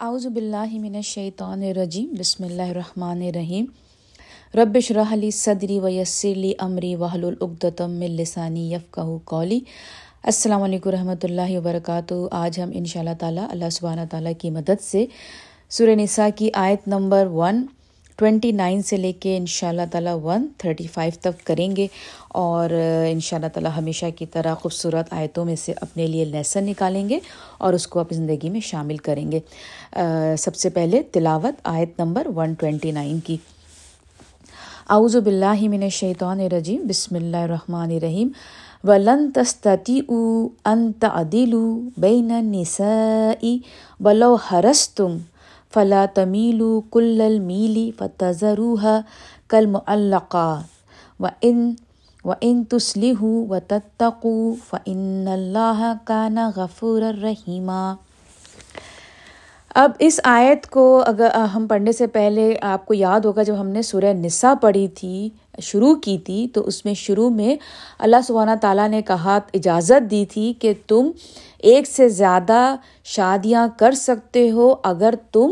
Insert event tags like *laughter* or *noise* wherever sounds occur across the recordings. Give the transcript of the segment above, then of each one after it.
اعوذ باللہ من الشیطان الرجیم، بسم اللہ الرحمن الرحیم۔ رب شرح لی صدری ویسر لی امری وحل عقدۃ من لسانی یفقہ قولی۔ السلام علیکم رحمۃ اللہ وبرکاتہ۔ آج ہم ان شاء اللہ تعالیٰ اللہ سبحانہ تعالیٰ کی مدد سے سورہ نساء کی آیت نمبر ون ٹوینٹی نائن سے لے کے ان شاء اللہ تعالیٰ ون تھرٹی فائیو تک کریں گے اور ان شاء اللہ تعالیٰ ہمیشہ کی طرح خوبصورت آیتوں میں سے اپنے لیے لیسن نکالیں گے اور اس کو اپنی زندگی میں شامل کریں گے۔ سب سے پہلے تلاوت آیت نمبر ون ٹوینٹی نائن کی۔ اعوذ باللہ من الشیطان الرجیم، بسم اللہ الرحمن الرحیم۔ ولن تستطيعوا ان تعدلوا بين النساء ولو حرصتم فلا تمیلو کل المیلی فتضروح کلم معلقہ و ان و ان تسلح و تتقو فن اللہ کا نا غفور الرحیمہ اب اس آیت کو اگر ہم پڑھنے سے پہلے آپ کو یاد ہوگا جب ہم نے سورہ نساء پڑھی تھی، شروع کی تھی، تو اس میں شروع میں اللہ سبحانہ تعالیٰ نے کہا، اجازت دی تھی کہ تم ایک سے زیادہ شادیاں کر سکتے ہو اگر تم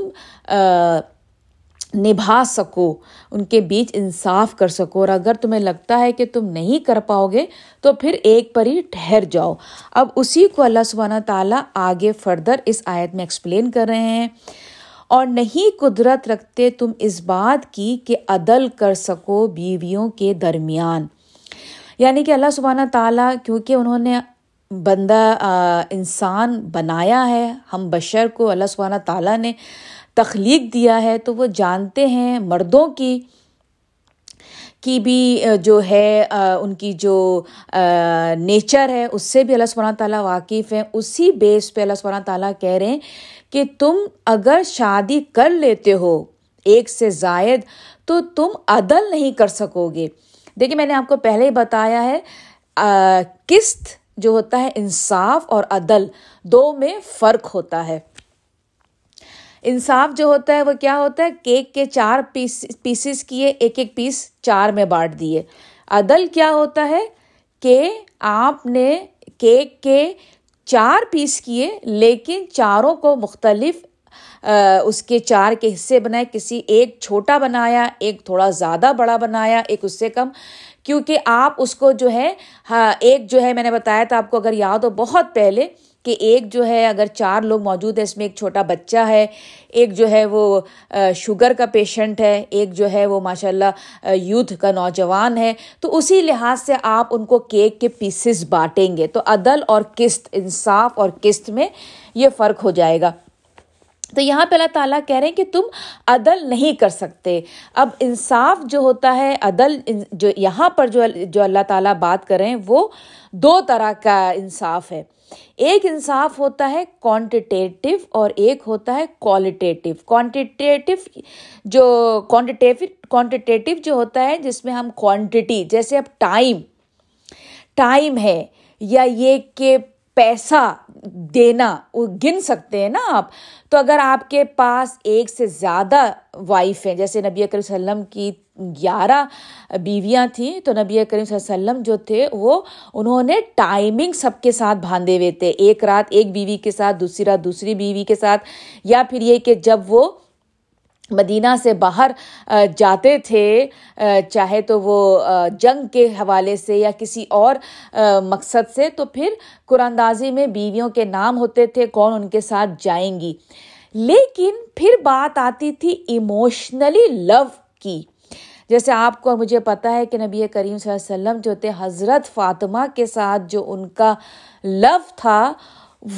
نبھا سکو، ان کے بیچ انصاف کر سکو۔ اور اگر تمہیں لگتا ہے کہ تم نہیں کر پاؤ گے، تو پھر ایک پر ہی ٹھہر جاؤ۔ اب اسی کو اللہ سبحانہ تعالیٰ آگے فردر اس آیت میں ایکسپلین کر رہے ہیں۔ اور نہیں قدرت رکھتے تم اس بات کی کہ عدل کر سکو بیویوں کے درمیان۔ یعنی کہ اللہ سبحانہ تعالیٰ، کیونکہ انہوں نے بندہ انسان بنایا ہے، ہم بشر کو اللہ سبحانہ تعالیٰ نے تخلیق دیا ہے تو وہ جانتے ہیں مردوں کی کی بھی جو ہے ان کی جو نیچر ہے، اس سے بھی اللہ سبحانہ تعالیٰ واقف ہے اسی بیس پہ اللہ سبحانہ تعالیٰ کہہ رہے ہیں کہ تم اگر شادی کر لیتے ہو ایک سے زائد، تو تم عدل نہیں کر سکو گے۔ دیکھیے، میں نے آپ کو پہلے ہی بتایا ہے قسط جو ہوتا ہے انصاف اور عدل، دو میں فرق ہوتا ہے۔ انصاف جو ہوتا ہے وہ کیا ہوتا ہے؟ کیک کے چار پیس پیسز کیے، ایک ایک پیس چار میں بانٹ دیے۔ عدل کیا ہوتا ہے؟ کہ آپ نے کیک کے چار پیس کیے، لیکن چاروں کو مختلف اس کے چار کے حصے بنائے۔ کسی ایک چھوٹا بنایا، ایک تھوڑا زیادہ بڑا بنایا، ایک اس سے کم۔ کیونکہ آپ اس کو جو ہے ہاں ایک جو ہے، میں نے بتایا تھا آپ کو اگر یاد ہو، بہت پہلے کہ ایک جو ہے اگر چار لوگ موجود ہیں، اس میں ایک چھوٹا بچہ ہے، ایک جو ہے وہ شوگر کا پیشنٹ ہے، ایک جو ہے وہ ماشاء اللہ یوتھ کا نوجوان ہے۔ تو اسی لحاظ سے آپ ان کو کیک کے پیسز بانٹیں گے۔ تو عدل اور قسط، انصاف اور قسط میں یہ فرق ہو جائے گا۔ تو یہاں پہ اللہ تعالیٰ کہہ رہے ہیں کہ تم عدل نہیں کر سکتے۔ اب انصاف جو ہوتا ہے، عدل جو یہاں پر جو جو اللہ تعالیٰ بات کر رہے ہیں، وہ دو طرح کا انصاف ہے۔ ایک انصاف ہوتا ہے کوانٹیٹیو اور ایک ہوتا ہے کوالٹیٹیو کوانٹیٹیو جو کوانٹیٹیو کوانٹیٹیو جو ہوتا ہے جس میں ہم کوانٹٹی جیسے اب ٹائم ٹائم ہے یا یہ کہ پیسہ دینا، وہ گن سکتے ہیں نا آپ۔ تو اگر آپ کے پاس ایک سے زیادہ وائف ہیں، جیسے نبی کریم صلی اللہ علیہ وسلم کی گیارہ بیویاں تھیں، تو نبی کریم صلی اللہ علیہ وسلم جو تھے، وہ انہوں نے ٹائمنگ سب کے ساتھ باندھے ہوئے تھے۔ ایک رات ایک بیوی کے ساتھ، دوسری رات دوسری بیوی کے ساتھ۔ یا پھر یہ کہ جب وہ مدینہ سے باہر جاتے تھے چاہے تو وہ جنگ کے حوالے سے یا کسی اور مقصد سے، تو پھر قرآن دازی میں بیویوں کے نام ہوتے تھے، کون ان کے ساتھ جائیں گی۔ لیکن پھر بات آتی تھی ایموشنلی لو کی۔ جیسے آپ کو مجھے پتہ ہے کہ نبی کریم صلی اللہ علیہ وسلم جو تھے، حضرت فاطمہ کے ساتھ جو ان کا لو تھا،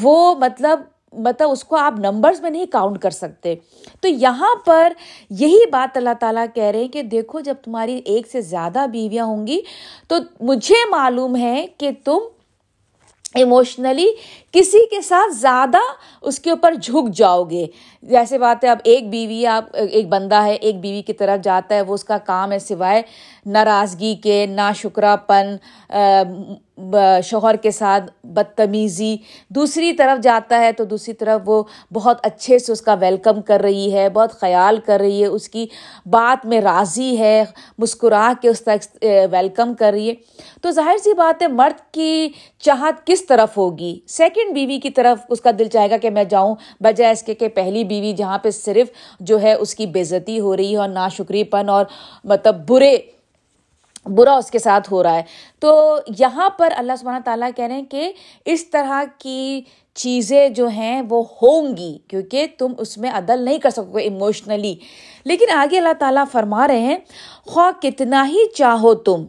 وہ مطلب مطلب اس کو آپ نمبرز میں نہیں کاؤنٹ کر سکتے۔ تو یہاں پر یہی بات اللہ تعالیٰ کہہ رہے ہیں کہ دیکھو، جب تمہاری ایک سے زیادہ بیویاں ہوں گی تو مجھے معلوم ہے کہ تم ایموشنلی کسی کے ساتھ زیادہ اس کے اوپر جھک جاؤ گے۔ جیسے بات ہے، اب ایک بیوی، آپ، ایک بندہ ہے، ایک بیوی کی طرف جاتا ہے، وہ اس کا کام ہے سوائے ناراضگی کے ناشکرا پن شوہر کے ساتھ بدتمیزی، دوسری طرف جاتا ہے تو دوسری طرف وہ بہت اچھے سے اس کا ویلکم کر رہی ہے، بہت خیال کر رہی ہے، اس کی بات میں راضی ہے، مسکرا کے اس تک ویلکم کر رہی ہے۔ تو ظاہر سی بات ہے، مرد کی چاہت کس طرف ہوگی؟ سیکنڈ بیوی کی طرف اس کا دل چاہے گا کہ میں جاؤں، بجائے اس کے کہ پہلی بیوی جہاں پہ صرف جو ہے اس کی بےزتی ہو رہی ہے اور ناشکری پن اور مطلب برے برا اس کے ساتھ ہو رہا ہے۔ تو یہاں پر اللہ سبحانہ تعالیٰ کہہ رہے ہیں کہ اس طرح کی چیزیں جو ہیں وہ ہوں گی، کیونکہ تم اس میں عدل نہیں کر سکو گے ایموشنلی لیکن آگے اللہ تعالیٰ فرما رہے ہیں، خواہ کتنا ہی چاہو تم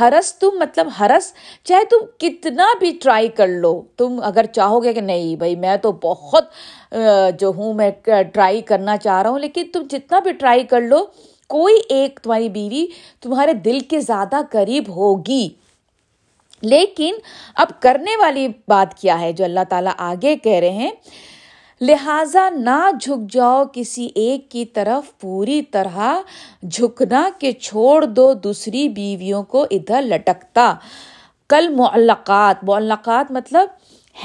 ہرس تم مطلب ہرس چاہے تم کتنا بھی ٹرائی کر لو، تم اگر چاہو گے کہ نہیں بھائی، میں تو بہت جو ہوں، میں ٹرائی کرنا چاہ رہا ہوں، لیکن تم جتنا بھی ٹرائی کر لو کوئی ایک تمہاری بیوی تمہارے دل کے زیادہ قریب ہوگی۔ لیکن اب کرنے والی بات کیا ہے جو اللہ تعالیٰ آگے کہہ رہے ہیں؟ لہذا نہ جھک جاؤ کسی ایک کی طرف، پوری طرح جھکنا کہ چھوڑ دو دوسری بیویوں کو ادھر لٹکتا۔ کل معلقات معلقات مطلب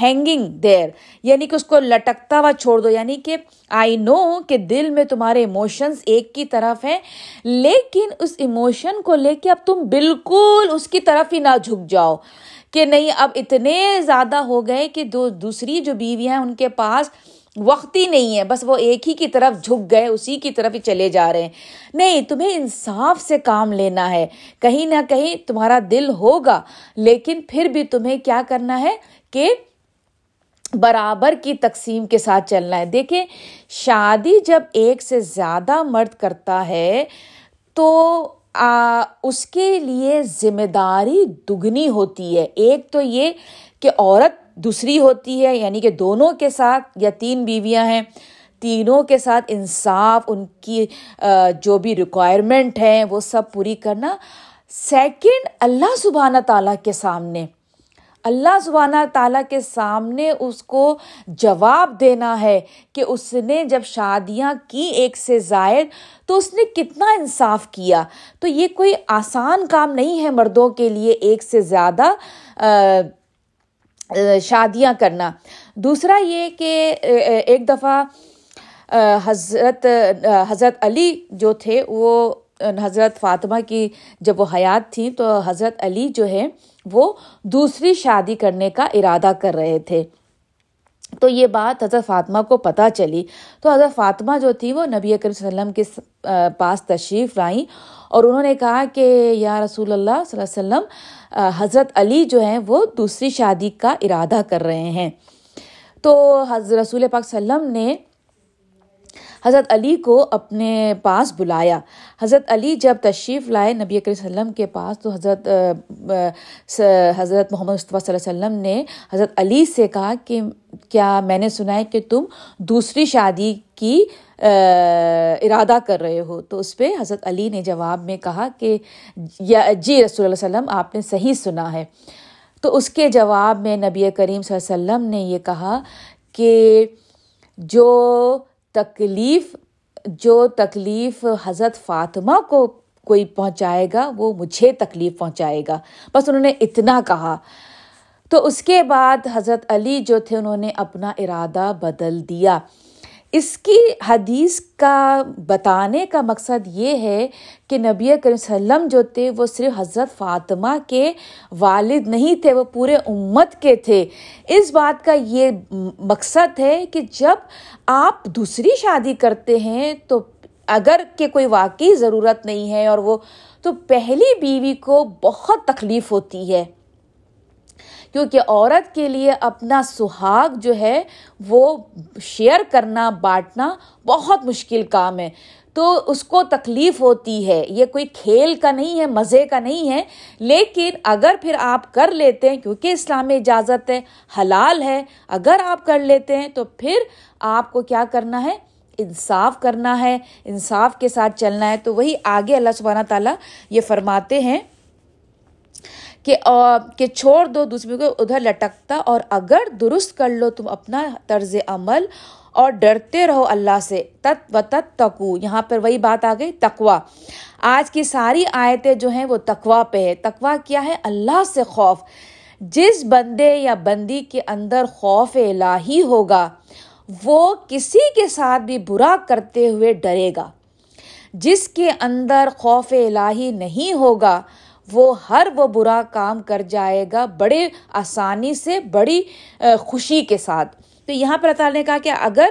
ہینگنگ دیر یعنی کہ اس کو لٹکتا ہوا چھوڑ دو. یعنی کہ آئی نو کہ دل میں تمہارے ایموشنز ایک کی طرف ہیں، لیکن اس ایموشن کو لے کے اب تم بالکل اس کی طرف ہی نہ جھک جاؤ کہ نہیں، اب اتنے زیادہ ہو گئے کہ دو، دوسری جو بیویاں ہیں ان کے پاس وقت ہی نہیں ہے، بس وہ ایک ہی کی طرف جھک گئے، اسی کی طرف ہی چلے جا رہے ہیں۔ نہیں، تمہیں انصاف سے کام لینا ہے۔ کہیں نہ کہیں تمہارا دل ہوگا، لیکن پھر بھی تمہیں کیا کرنا ہے کہ برابر کی تقسیم کے ساتھ چلنا ہے۔ دیکھیں شادی جب ایک سے زیادہ مرد کرتا ہے تو آ, اس کے لیے ذمہ داری دگنی ہوتی ہے۔ ایک تو یہ کہ عورت دوسری ہوتی ہے یعنی کہ دونوں کے ساتھ یا تین بیویاں ہیں تینوں کے ساتھ انصاف ان کی جو بھی ریکوائرمنٹ ہیں وہ سب پوری کرنا۔ سیکنڈ اللہ سبحانہ تعالیٰ کے سامنے۔ اللہ سبحانہ تعالیٰ کے سامنے اس کو جواب دینا ہے کہ اس نے جب شادیاں کی ایک سے زائد تو اس نے کتنا انصاف کیا۔ تو یہ کوئی آسان کام نہیں ہے مردوں کے لیے ایک سے زیادہ شادیاں کرنا۔ دوسرا یہ کہ ایک دفعہ حضرت حضرت علی جو تھے وہ حضرت فاطمہ کی جب وہ حیات تھیں تو حضرت علی جو ہے، وہ دوسری شادی کرنے کا ارادہ کر رہے تھے۔ تو یہ بات حضرت فاطمہ کو پتہ چلی۔ تو حضرت فاطمہ جو تھی، وہ نبی اکرم صلی اللہ علیہ وسلم کے پاس تشریف لائیں۔ اور انہوں نے کہا کہ، یا رسول اللہ صلی اللہ علیہ وسلم حضرت علی جو ہیں، وہ دوسری شادی کا ارادہ کر رہے ہیں۔ تو حضرت رسول پاک صلی اللہ علیہ وسلم نے حضرت علی کو اپنے پاس بلایا۔ حضرت علی جب تشریف لائے نبی صلی اللہ علیہ وسلم کے پاس، تو حضرت حضرت محمد مصطفیٰ صلی اللہ علیہ وسلم نے حضرت علی سے کہا کہ کیا میں نے سنا ہے کہ تم دوسری شادی کی ارادہ کر رہے ہو۔ تو اس پہ حضرت علی نے جواب میں کہا کہ جی رسول اللہ وسلم، آپ نے صحیح سنا ہے۔ تو اس کے جواب میں نبی کریم صلی اللہ علیہ وسلم نے یہ کہا کہ جو تکلیف، جو تکلیف حضرت فاطمہ کو کوئی پہنچائے گا، وہ مجھے تکلیف پہنچائے گا۔ بس انہوں نے اتنا کہا۔ تو اس کے بعد حضرت علی جو تھے، انہوں نے اپنا ارادہ بدل دیا۔ اس کی حدیث کا بتانے کا مقصد یہ ہے کہ نبی کریم صلی اللہ علیہ وسلم جو تھے وہ صرف حضرت فاطمہ کے والد نہیں تھے، وہ پورے امت کے تھے۔ اس بات کا یہ مقصد ہے کہ جب آپ دوسری شادی کرتے ہیں تو اگر کہ کوئی واقعی ضرورت نہیں ہے اور وہ تو پہلی بیوی کو بہت تکلیف ہوتی ہے۔ کیونکہ عورت کے لیے اپنا سہاگ جو ہے وہ شیئر کرنا، بانٹنا بہت مشکل کام ہے۔ تو اس کو تکلیف ہوتی ہے۔ یہ کوئی کھیل کا نہیں ہے، مزے کا نہیں ہے۔ لیکن اگر پھر آپ کر لیتے ہیں، کیونکہ اسلام میں اجازت ہے، حلال ہے، اگر آپ کر لیتے ہیں تو پھر آپ کو کیا کرنا ہے؟ انصاف کرنا ہے، انصاف کے ساتھ چلنا ہے۔ تو وہی آگے اللہ سبحانہ تعالیٰ یہ فرماتے ہیں۔ کہ کہ چھوڑ دو دوسرے کو، ادھر لٹکتا اور اگر درست کر لو تم اپنا طرز عمل اور ڈرتے رہو اللہ سے، تت و تت تکو یہاں پر وہی بات آ گئی تقوا آج کی ساری آیتیں جو ہیں وہ تقوا پہ ہے تقوا کیا ہے؟ اللہ سے خوف۔ جس بندے یا بندی کے اندر خوف الہی ہوگا، وہ کسی کے ساتھ بھی برا کرتے ہوئے ڈرے گا۔ جس کے اندر خوف الہی نہیں ہوگا وہ ہر وہ برا کام کر جائے گا بڑے آسانی سے، بڑی خوشی کے ساتھ۔ تو یہاں پر اللہ نے کہا کہ اگر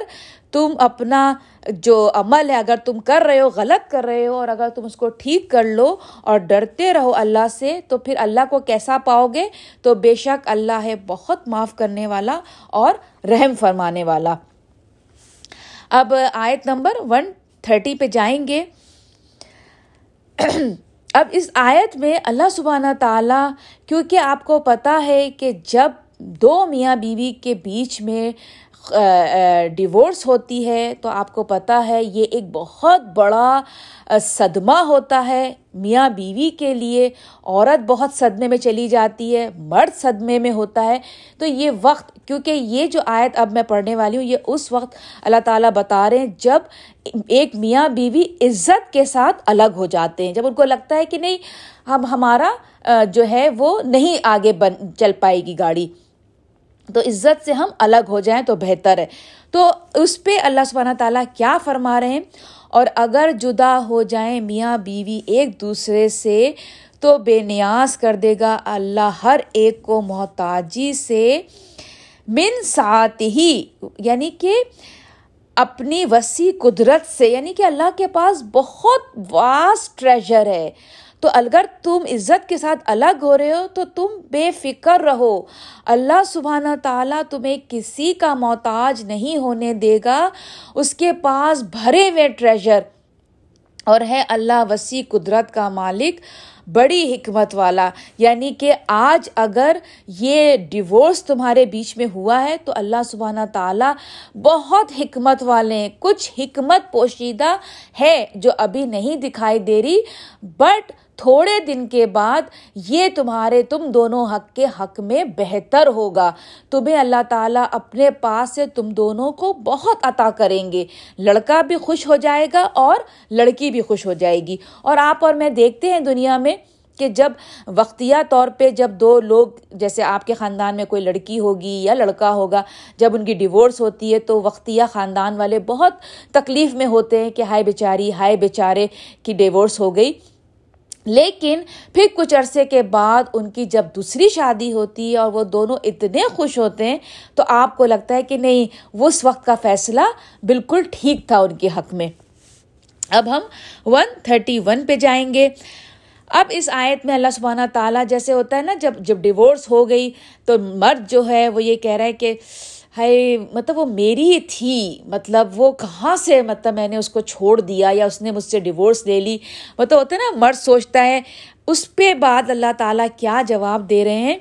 تم اپنا جو عمل ہے، اگر تم کر رہے ہو، غلط کر رہے ہو، اور اگر تم اس کو ٹھیک کر لو اور ڈرتے رہو اللہ سے، تو پھر اللہ کو کیسا پاؤ گے؟ تو بے شک اللہ ہے بہت معاف کرنے والا اور رحم فرمانے والا۔ اب آیت نمبر ون تھرٹی پہ جائیں گے۔ *clears throat* اب اس آیت میں اللہ سبحانہ تعالیٰ، کیونکہ آپ کو پتہ ہے کہ جب دو میاں بیوی کے بیچ میں ڈیورس ہوتی ہے، تو آپ کو پتہ ہے یہ ایک بہت بڑا صدمہ ہوتا ہے میاں بیوی کے لیے۔ عورت بہت صدمے میں چلی جاتی ہے، مرد صدمے میں ہوتا ہے۔ تو یہ وقت، کیونکہ یہ جو آیت اب میں پڑھنے والی ہوں، یہ اس وقت اللہ تعالیٰ بتا رہے ہیں جب ایک میاں بیوی عزت کے ساتھ الگ ہو جاتے ہیں۔ جب ان کو لگتا ہے کہ نہیں، ہم، ہمارا جو ہے وہ نہیں آگے بن، چل پائے گی گاڑی۔ تو عزت سے ہم الگ ہو جائیں تو بہتر ہے۔ تو اس پہ اللہ سبحانہ تعالیٰ کیا فرما رہے ہیں؟ اور اگر جدا ہو جائیں میاں بیوی ایک دوسرے سے، تو بے نیاز کر دے گا۔ اللہ ہر ایک کو محتاجی سے من ساتھ ہی یعنی کہ اپنی وسیع قدرت سے یعنی کہ اللہ کے پاس بہت واسٹ ٹریجر ہے۔ تو اگر تم عزت کے ساتھ الگ ہو رہے ہو تو تم بے فکر رہو۔ اللہ سبحانہ تعالیٰ تمہیں کسی کا محتاج نہیں ہونے دے گا۔ اس کے پاس بھرے ہوئے ٹریجر اور ہے اللہ وسیع قدرت کا مالک۔ بڑی حکمت والا یعنی کہ آج اگر یہ ڈیورس تمہارے بیچ میں ہوا ہے، تو اللہ سبحانہ تعالیٰ بہت حکمت والے ہیں، کچھ حکمت پوشیدہ ہے جو ابھی نہیں دکھائی دے رہی بٹ تھوڑے دن کے بعد یہ تمہارے تم دونوں حق کے حق میں بہتر ہوگا۔ تمہیں اللہ تعالیٰ اپنے پاس سے تم دونوں کو بہت عطا کریں گے۔ لڑکا بھی خوش ہو جائے گا اور لڑکی بھی خوش ہو جائے گی۔ اور آپ اور میں دیکھتے ہیں دنیا میں کہ جب وقتیہ طور پہ جب دو لوگ، جیسے آپ کے خاندان میں کوئی لڑکی ہوگی یا لڑکا ہوگا، جب ان کی ڈیورس ہوتی ہے تو وقتیہ خاندان والے بہت تکلیف میں ہوتے ہیں کہ ہائے بیچاری، ہائے بیچارے کی ڈیورس ہو گئی۔ لیکن پھر کچھ عرصے کے بعد ان کی جب دوسری شادی ہوتی ہے اور وہ دونوں اتنے خوش ہوتے ہیں، تو آپ کو لگتا ہے کہ نہیں، وہ اس وقت کا فیصلہ بالکل ٹھیک تھا ان کے حق میں۔ اب ہم ون تھرٹی ون پہ جائیں گے۔ اب اس آیت میں اللہ سبحانہ تعالیٰ جیسے ہوتا ہے نا، جب جب ڈیورس ہو گئی تو مرد جو ہے وہ یہ کہہ رہا ہے کہ ہے مطلب وہ میری تھی مطلب وہ کہاں سے مطلب میں نے اس کو چھوڑ دیا یا اس نے مجھ سے ڈیورس لے لی۔ مطلب ہوتا ہے نا، مرد سوچتا ہے اس پہ بعد اللہ تعالیٰ کیا جواب دے رہے ہیں۔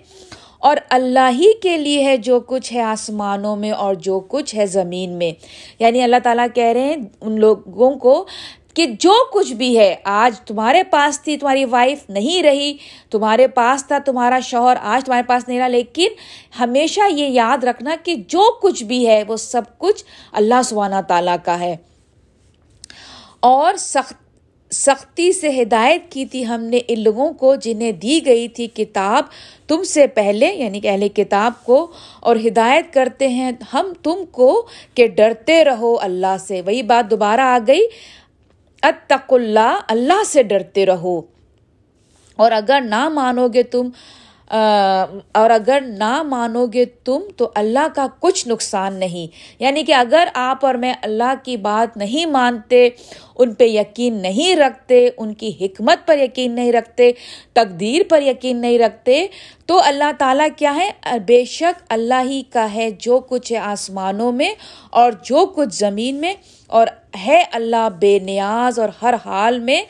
اور اللہ ہی کے لیے ہے جو کچھ ہے آسمانوں میں اور جو کچھ ہے زمین میں۔ یعنی اللہ تعالیٰ کہہ رہے ہیں ان لوگوں کو کہ جو کچھ بھی ہے، آج تمہارے پاس تھی، تمہاری وائف نہیں رہی، تمہارے پاس تھا، تمہارا شوہر آج تمہارے پاس نہیں رہا، لیکن ہمیشہ یہ یاد رکھنا کہ جو کچھ بھی ہے، وہ سب کچھ اللہ سبحانہ تعالیٰ کا ہے۔ اور سخت، سختی سے ہدایت کی تھی ہم نے ان لوگوں کو جنہیں دی گئی تھی کتاب تم سے پہلے یعنی کہ اہل کتاب کو، اور ہدایت کرتے ہیں ہم تم کو کہ ڈرتے رہو اللہ سے۔ وہی بات دوبارہ آ گئی۔ اتق اللہ اللہ سے ڈرتے رہو۔ اور اگر نہ مانو گے تم اور اگر نہ مانو گے تم تو اللہ کا کچھ نقصان نہیں۔ یعنی کہ اگر آپ اور میں اللہ کی بات نہیں مانتے، ان پہ یقین نہیں رکھتے، ان کی حکمت پر یقین نہیں رکھتے، تقدیر پر یقین نہیں رکھتے، تو اللہ تعالیٰ کیا ہے؟ بے شک اللہ ہی کا ہے جو کچھ ہے آسمانوں میں اور جو کچھ زمین میں، اور ہے اللہ بے نیاز اور ہر حال میں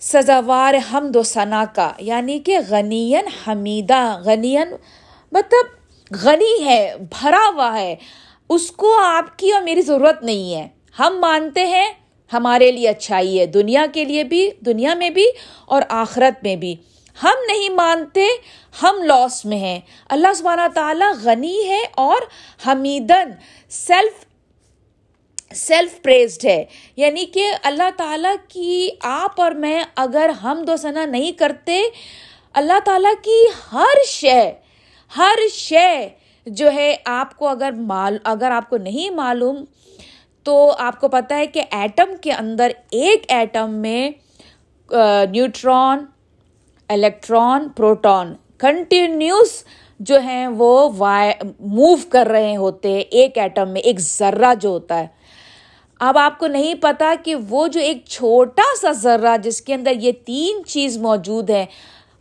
سزاوار حمد و ثنا کا یعنی کہ غنین حمیدہ غنین مطلب غنی ہے، بھرا ہوا ہے۔ اس کو آپ کی اور میری ضرورت نہیں ہے۔ ہم مانتے ہیں ہمارے لیے اچھائی ہے، دنیا کے لیے بھی، دنیا میں بھی اور آخرت میں بھی۔ ہم نہیں مانتے ہم لاس میں ہیں۔ اللہ سبحانہ تعالیٰ غنی ہے اور حمیدن سیلف سیلف پریزڈ ہے. یعنی کہ اللہ تعالیٰ کی آپ اور میں اگر ہم دو ثنا نہیں کرتے، اللہ تعالیٰ کی ہر شے ہر شے جو ہے آپ کو اگر مال، اگر آپ کو نہیں معلوم، تو آپ کو پتہ ہے کہ ایٹم کے اندر ایک ایٹم میں نیوٹران الیکٹران پروٹون کنٹینیوس جو ہیں وہ موو کر رہے ہوتے ہیں ایک ایٹم میں، ایک ذرہ جو ہوتا ہے۔ اب آپ کو نہیں پتا کہ وہ جو ایک چھوٹا سا ذرہ جس کے اندر یہ تین چیز موجود ہے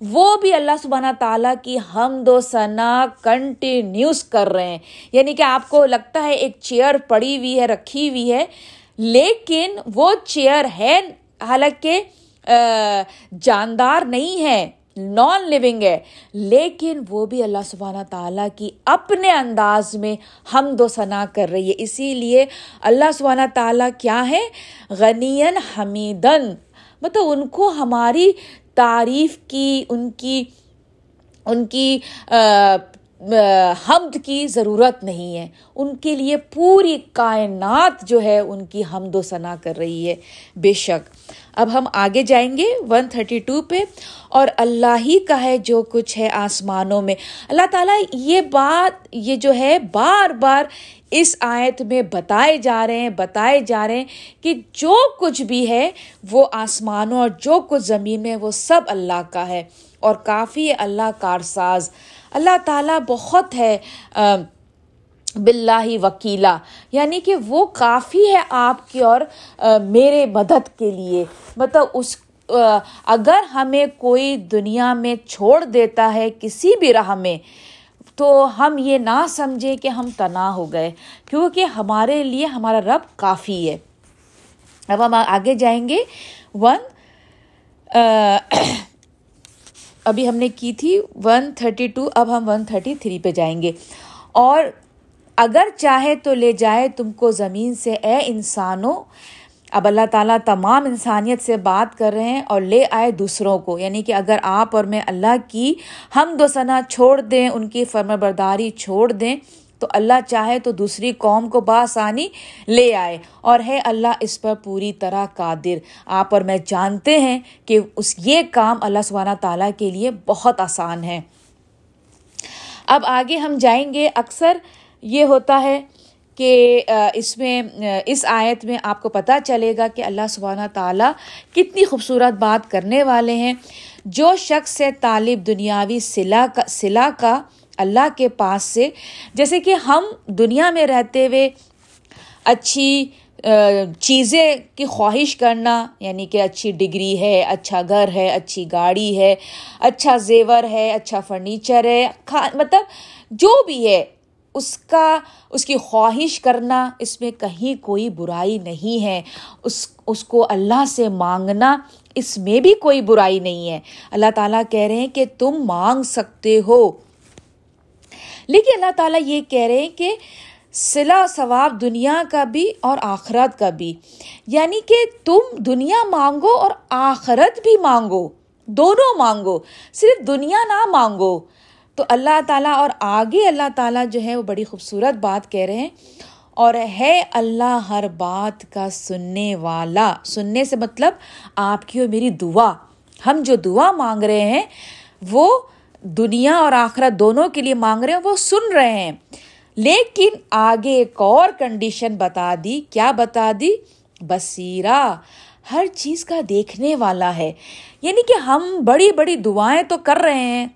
وہ بھی اللہ سبحانہ تعالیٰ کی ہم دو ثنا کنٹینیوس کر رہے ہیں۔ یعنی کہ آپ کو لگتا ہے ایک چیئر پڑی ہوئی ہے، رکھی ہوئی ہے، لیکن وہ چیئر ہے، حالانکہ جاندار نہیں ہے۔ نان لیونگ ہے۔ لیکن وہ بھی اللہ سبحانہ تعالیٰ کی اپنے انداز میں ہم دو ثنا کر رہی ہے۔ اسی لیے اللہ سبحانہ تعالیٰ کیا ہے؟ غنین حمیدن مطلب ان کو ہماری تعریف کی، ان کی ان کی حمد کی ضرورت نہیں ہے۔ ان کے لیے پوری کائنات جو ہے، ان کی حمد و ثنا کر رہی ہے۔ بے شک۔ اب ہم آگے جائیں گے ون تھرٹی ٹو پہ اور اللہ ہی کا ہے جو کچھ ہے آسمانوں میں۔ اللہ تعالیٰ یہ بات، یہ جو ہے بار بار اس آیت میں بتائے جا رہے ہیں، بتائے جا رہے ہیں کہ جو کچھ بھی ہے وہ آسمانوں اور جو کچھ زمین میں وہ سب اللہ کا ہے اور کافی اللہ کارساز۔ اللہ تعالیٰ بہت ہے بلّہ وکیلا۔ یعنی کہ وہ کافی ہے آپ کی اور میرے مدد کے لیے۔ مطلب اس اگر ہمیں کوئی دنیا میں چھوڑ دیتا ہے کسی بھی راہ میں، تو ہم یہ نہ سمجھیں کہ ہم تنا ہو گئے۔ کیونکہ ہمارے لیے ہمارا رب کافی ہے۔ اب ہم آگے جائیں گے۔ ون ابھی ہم نے کی تھی، ون تھرٹی ٹو، اب ہم ون تھرٹی تھری پہ جائیں گے۔ اور اگر چاہے تو لے جائے تم کو زمین سے۔ اے انسانوں اب اللہ تعالیٰ تمام انسانیت سے بات کر رہے ہیں اور لے آئے دوسروں کو۔ یعنی کہ اگر آپ اور میں اللہ کی ہم دو ثنا چھوڑ دیں، ان کی فرم برداری چھوڑ دیں، تو اللہ چاہے تو دوسری قوم کو بآسانی لے آئے۔ اور ہے اللہ اس پر پوری طرح قادر۔ آپ اور میں جانتے ہیں کہ اس یہ کام اللہ سبحانہ تعالیٰ کے لیے بہت آسان ہے۔ اب آگے ہم جائیں گے اکثر یہ ہوتا ہے کہ اس میں اس آیت میں آپ کو پتہ چلے گا کہ اللہ سبحانہ تعالیٰ کتنی خوبصورت بات کرنے والے ہیں۔ جو شخص سے طالب دنیاوی صلاح کا صلاح کا اللہ کے پاس سے، جیسے کہ ہم دنیا میں رہتے ہوئے اچھی چیزیں کی خواہش کرنا یعنی کہ اچھی ڈگری ہے اچھا گھر ہے، اچھی گاڑی ہے اچھا زیور ہے اچھا فرنیچر ہے مطلب جو بھی ہے اس کا، اس کی خواہش کرنا اس میں کہیں کوئی برائی نہیں ہے۔ اس اس کو اللہ سے مانگنا اس میں بھی کوئی برائی نہیں ہے۔ اللہ تعالیٰ کہہ رہے ہیں کہ تم مانگ سکتے ہو۔ لیکن اللہ تعالیٰ یہ کہہ رہے ہیں کہ صلا ثواب دنیا کا بھی اور آخرت کا بھی۔ یعنی کہ تم دنیا مانگو اور آخرت بھی مانگو۔ دونوں مانگو۔ صرف دنیا نہ مانگو۔ تو اللہ تعالیٰ اور آگے اللہ تعالیٰ جو ہے وہ بڑی خوبصورت بات کہہ رہے ہیں اور ہے اللہ ہر بات کا سننے والا سننے سے مطلب آپ کی اور میری دعا ہم جو دعا مانگ رہے ہیں وہ دنیا اور آخرت دونوں کے لیے مانگ رہے ہیں، وہ سن رہے ہیں۔ لیکن آگے ایک اور کنڈیشن بتا دی، کیا بتا دی؟ بصیرہ، ہر چیز کا دیکھنے والا ہے۔ یعنی کہ ہم بڑی بڑی دعائیں تو کر رہے ہیں۔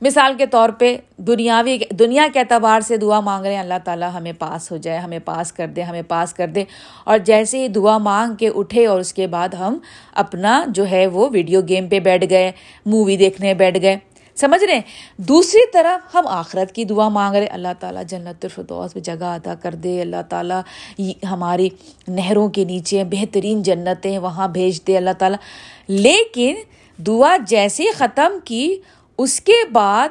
مثال کے طور پہ دنیاوی دنیا کے اعتبار سے دعا مانگ رہے ہیں، اللہ تعالیٰ ہمیں پاس ہو جائے، ہمیں پاس کر دے، ہمیں پاس کر دے۔ اور جیسے ہی دعا مانگ کے اٹھے اور اس کے بعد ہم اپنا جو ہے وہ ویڈیو گیم پہ بیٹھ گئے، مووی دیکھنے بیٹھ گئے۔ سمجھ رہے ہیں؟ دوسری طرف ہم آخرت کی دعا مانگ رہے اللہ تعالیٰ جنت الفردوس میں جگہ ادا کر دے، اللہ تعالیٰ ہماری نہروں کے نیچے بہترین جنتیں وہاں بھیج دے، اللہ تعالیٰ۔ لیکن دعا جیسے ختم کی اس کے بعد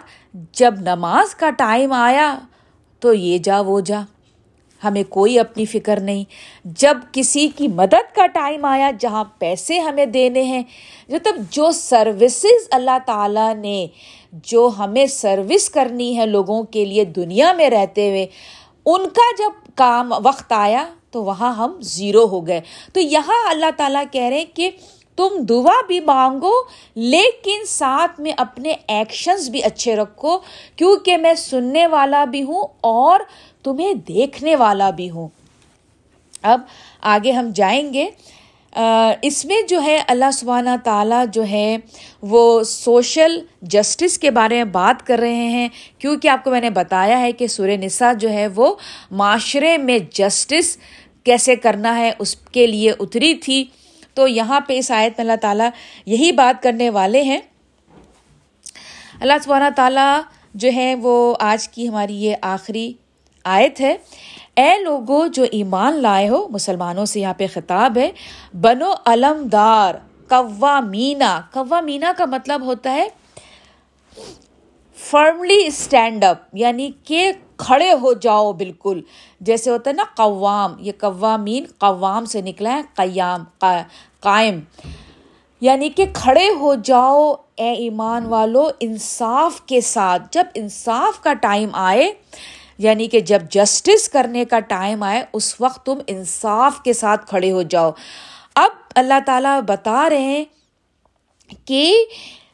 جب نماز کا ٹائم آیا تو یہ جا وہ جا۔ ہمیں کوئی اپنی فکر نہیں۔ جب کسی کی مدد کا ٹائم آیا جہاں پیسے ہمیں دینے ہیں مطلب جو سروسز اللہ تعالیٰ نے، جو ہمیں سروس کرنی ہے لوگوں کے لیے دنیا میں رہتے ہوئے، ان کا جب کام وقت آیا تو وہاں ہم زیرو ہو گئے۔ تو یہاں اللہ تعالیٰ کہہ رہے ہیں کہ تم دعا بھی مانگو، لیکن ساتھ میں اپنے ایکشنز بھی اچھے رکھو، کیونکہ میں سننے والا بھی ہوں اور تمہیں دیکھنے والا بھی ہوں۔ اب آگے ہم جائیں گے۔ اس میں جو ہے اللہ سبحانہ تعالیٰ جو ہے وہ سوشل جسٹس کے بارے میں بات کر رہے ہیں۔ کیونکہ آپ کو میں نے بتایا ہے کہ سورہ نساء جو ہے وہ معاشرے میں جسٹس کیسے کرنا ہے، اس کے لیے اتری تھی۔ تو یہاں پہ اس آیت میں اللہ تعالیٰ یہی بات کرنے والے ہیں۔ اللہ سبحانہ تعالیٰ جو ہے وہ آج کی ہماری یہ آخری آیت ہے۔ اے لوگوں جو ایمان لائے ہو، مسلمانوں سے یہاں پہ خطاب ہے، بنو علم دار قوامینا مینا کا مطلب ہوتا ہے فرملی اسٹینڈ اپ یعنی کہ کھڑے ہو جاؤ بالکل۔ جیسے ہوتا ہے نا قوام، یہ قوامین قوام سے نکلا ہے قیام قائم۔ یعنی کہ کھڑے ہو جاؤ اے ایمان والو، انصاف کے ساتھ۔ جب انصاف کا ٹائم آئے یعنی کہ جب جسٹس کرنے کا ٹائم آئے، اس وقت تم انصاف کے ساتھ کھڑے ہو جاؤ۔ اب اللہ تعالیٰ بتا رہے ہیں کہ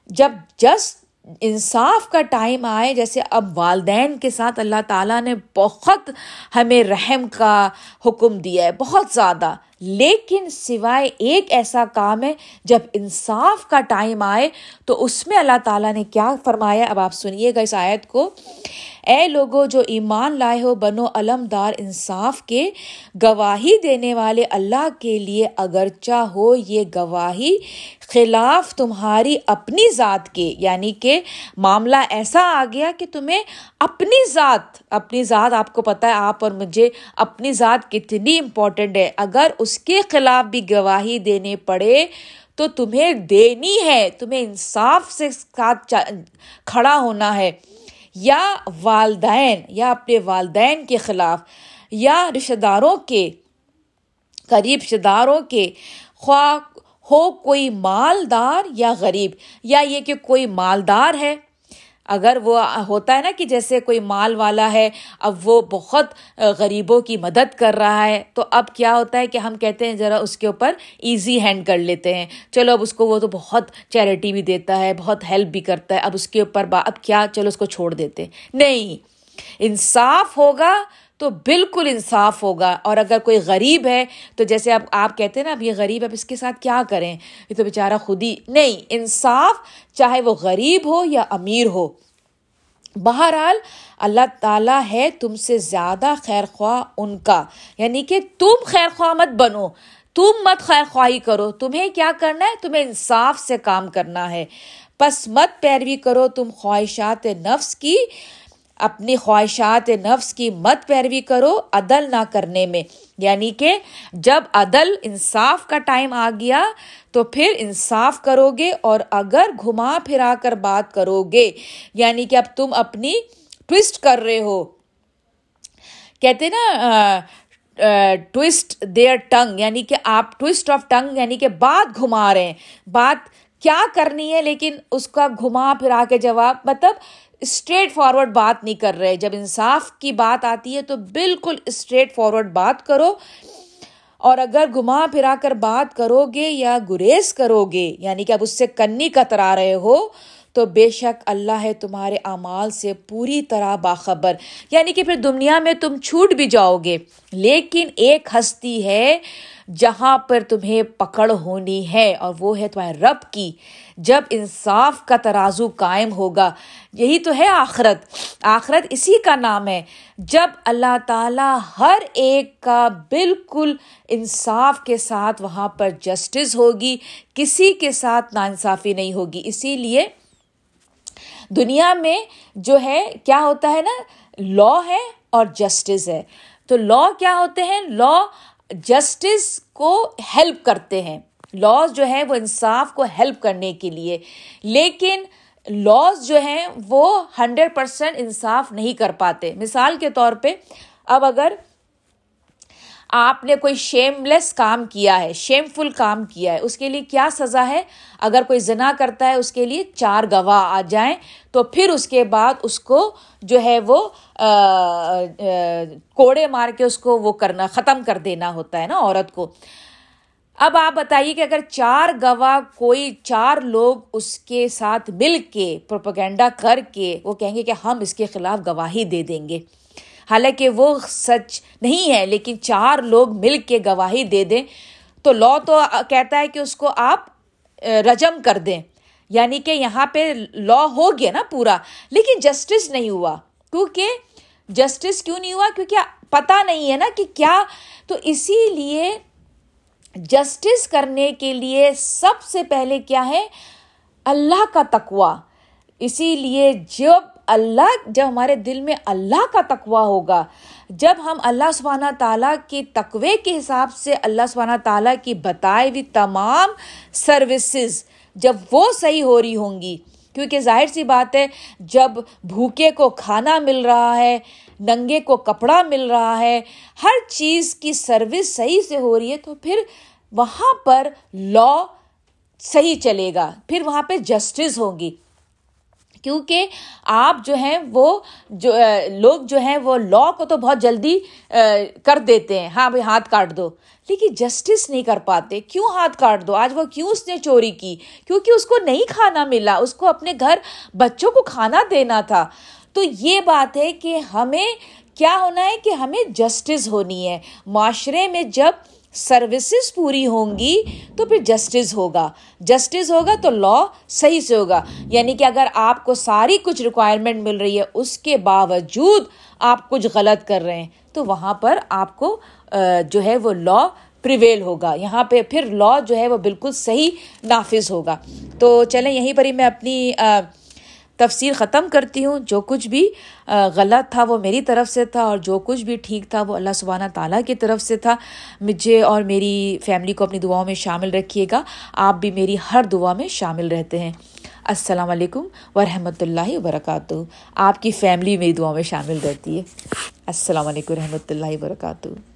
جب جسٹ انصاف کا ٹائم آئے، جیسے اب والدین کے ساتھ اللہ تعالیٰ نے بہت ہمیں رحم کا حکم دیا ہے، بہت زیادہ۔ لیکن سوائے ایک ایسا کام ہے، جب انصاف کا ٹائم آئے تو اس میں اللہ تعالیٰ نے کیا فرمایا؟ اب آپ سنیے گا اس آیت کو۔ اے لوگوں جو ایمان لائے ہو، بنو علم دار انصاف کے گواہی دینے والے اللہ کے لیے اگرچہ ہو یہ گواہی خلاف تمہاری اپنی ذات کے یعنی کہ معاملہ ایسا آ گیا کہ تمہیں اپنی ذات اپنی ذات آپ کو پتہ ہے، آپ اور مجھے اپنی ذات کتنی امپورٹنٹ ہے۔ اگر اس کے خلاف بھی گواہی دینے پڑے تو تمہیں دینی ہے، تمہیں انصاف سے ساتھ کھڑا ہونا ہے۔ یا والدین، یا اپنے والدین کے خلاف، یا رشتہ داروں کے، قریب رشتہ داروں کے خواہ ہو کوئی مالدار یا غریب، یا یہ کہ کوئی مالدار ہے۔ اگر وہ ہوتا ہے نا کہ جیسے کوئی مال والا ہے، اب وہ بہت غریبوں کی مدد کر رہا ہے، تو اب کیا ہوتا ہے کہ ہم کہتے ہیں ذرا اس کے اوپر ایزی ہینڈ کر لیتے ہیں۔ چلو اب اس کو وہ تو بہت چیریٹی بھی دیتا ہے، بہت ہیلپ بھی کرتا ہے۔ اب اس کے اوپر اب کیا، چلو اس کو چھوڑ دیتے نہیں، انصاف ہوگا تو بالکل انصاف ہوگا۔ اور اگر کوئی غریب ہے، تو جیسے اب آپ کہتے ہیں نا، اب یہ غریب، اب اس کے ساتھ کیا کریں؟ یہ تو بیچارہ خود ہی نہیں، انصاف چاہے وہ غریب ہو یا امیر ہو۔ بہرحال، اللہ تعالیٰ ہے تم سے زیادہ خیر خواہ ان کا۔ یعنی کہ تم خیر خواہ مت بنو۔ تم مت خیر خواہی کرو۔ تمہیں کیا کرنا ہے؟ تمہیں انصاف سے کام کرنا ہے۔ پس مت پیروی کرو۔ تم خواہشات نفس کی اپنی خواہشات نفس کی مت پیروی کرو، عدل نہ کرنے میں۔ یعنی کہ جب عدل انصاف کا ٹائم آ گیا تو پھر انصاف کرو گے اور اگر گھما پھرا کر بات کرو گے یعنی کہ اب تم اپنی ٹوسٹ کر رہے ہو۔ کہتے نا ٹوسٹ دیئر ٹنگ۔ یعنی کہ آپ ٹوسٹ آف ٹنگ یعنی کہ بات گھما رہے ہیں۔ بات کیا کرنی ہے لیکن اس کا گھما پھرا کے جواب مطلب اسٹریٹ فارورڈ بات نہیں کر رہے۔ جب انصاف کی بات آتی ہے تو بالکل اسٹریٹ فارورڈ بات کرو۔ اور اگر گھما پھرا کر بات کرو گے یا گریز کرو گے یعنی کہ اب اس سے کنی کترا رہے ہو تو بے شک اللہ ہے تمہارے اعمال سے پوری طرح باخبر۔ یعنی کہ پھر دنیا میں تم چھوٹ بھی جاؤ گے۔ لیکن ایک ہستی ہے جہاں پر تمہیں پکڑ ہونی ہے اور وہ ہے تمہارے رب کی۔ جب انصاف کا ترازو قائم ہوگا، یہی تو ہے آخرت۔ آخرت اسی کا نام ہے۔ جب اللہ تعالیٰ ہر ایک کا بالکل انصاف کے ساتھ وہاں پر جسٹس ہوگی، کسی کے ساتھ ناانصافی نہیں ہوگی۔ اسی لیے دنیا میں جو ہے، کیا ہوتا ہے نا لا ہے اور جسٹس ہے۔ تو لا کیا ہوتے ہیں؟ لا جسٹس کو ہیلپ کرتے ہیں۔ لاز جو ہے وہ انصاف کو ہیلپ کرنے کے لیے۔ لیکن لاز جو ہیں، وہ ہنڈریڈ پرسینٹ انصاف نہیں کر پاتے۔ مثال کے طور پہ، اب اگر آپ نے کوئی شیم لیس کام کیا ہے شیم فل کام کیا ہے، اس کے لیے کیا سزا ہے؟ اگر کوئی زنا کرتا ہے، اس کے لیے چار گواہ آ جائیں، تو پھر اس کے بعد اس کو جو ہے وہ کوڑے مار کے اس کو وہ کرنا، ختم کر دینا ہوتا ہے نا عورت کو۔ اب آپ بتائیے کہ اگر چار گواہ کوئی، چار لوگ اس کے ساتھ مل کے پروپگینڈا کر کے وہ کہیں گے کہ ہم اس کے خلاف گواہی دے دیں گے۔ حالانکہ وہ سچ نہیں ہے، لیکن چار لوگ مل کے گواہی دے دیں۔ تو لا تو کہتا ہے کہ اس کو آپ رجم کر دیں۔ یعنی کہ یہاں پہ لا ہو گیا نا پورا۔ لیکن جسٹس نہیں ہوا۔ کیونکہ جسٹس کیوں نہیں ہوا؟ کیونکہ پتا نہیں ہے نا کہ کیا۔ تو اسی لیے جسٹس کرنے کے لیے سب سے پہلے کیا ہے؟ اللہ کا تقوا اسی لیے جب اللہ جب ہمارے دل میں اللہ کا تقوا ہوگا، جب ہم اللہ سبحانہ تعالیٰ کے تقوے کے حساب سے اللہ سبحانہ تعالیٰ کی بتائے ہوئی تمام سروسز جب وہ صحیح ہو رہی ہوں گی، کیونکہ ظاہر سی بات ہے، جب بھوکے کو کھانا مل رہا ہے، ننگے کو کپڑا مل رہا ہے، ہر چیز کی سروس صحیح سے ہو رہی ہے، تو پھر وہاں پر لا صحیح چلے گا، پھر وہاں پہ جسٹس ہوگی۔ کیونکہ آپ جو ہیں وہ جو لوگ جو ہیں وہ لا کو تو بہت جلدی کر دیتے ہیں۔ ہاں بھائی، ہاتھ کاٹ دو۔ لیکن جسٹس نہیں کر پاتے۔ کیوں ہاتھ کاٹ دو؟ آج وہ کیوں اس نے چوری کی؟ کیونکہ اس کو نہیں کھانا ملا۔ اس کو اپنے گھر بچوں کو کھانا دینا تھا۔ تو یہ بات ہے کہ ہمیں کیا ہونا ہے کہ ہمیں جسٹس ہونی ہے۔ معاشرے میں جب سروسز پوری ہوں گی تو پھر جسٹس ہوگا۔ جسٹس ہوگا تو لا صحیح سے ہوگا۔ یعنی کہ اگر آپ کو ساری کچھ ریکوائرمنٹ مل رہی ہے، اس کے باوجود آپ کچھ غلط کر رہے ہیں، تو وہاں پر آپ کو جو ہے وہ لا پریویل ہوگا۔ یہاں پہ پھر لا جو ہے وہ بالکل صحیح نافذ ہوگا۔ تو چلیں، یہیں پر ہی میں اپنی تفسیر ختم کرتی ہوں۔ جو کچھ بھی غلط تھا وہ میری طرف سے تھا اور جو کچھ بھی ٹھیک تھا وہ اللہ سبحانہ تعالیٰ کی طرف سے تھا۔ مجھے اور میری فیملی کو اپنی دعاؤں میں شامل رکھیے گا۔ آپ بھی میری ہر دعا میں شامل رہتے ہیں۔ السلام علیکم ورحمۃ اللہ وبرکاتہ۔ آپ کی فیملی میری دعاؤں میں شامل رہتی ہے۔ السلام علیکم رحمۃ اللہ وبرکاتہ۔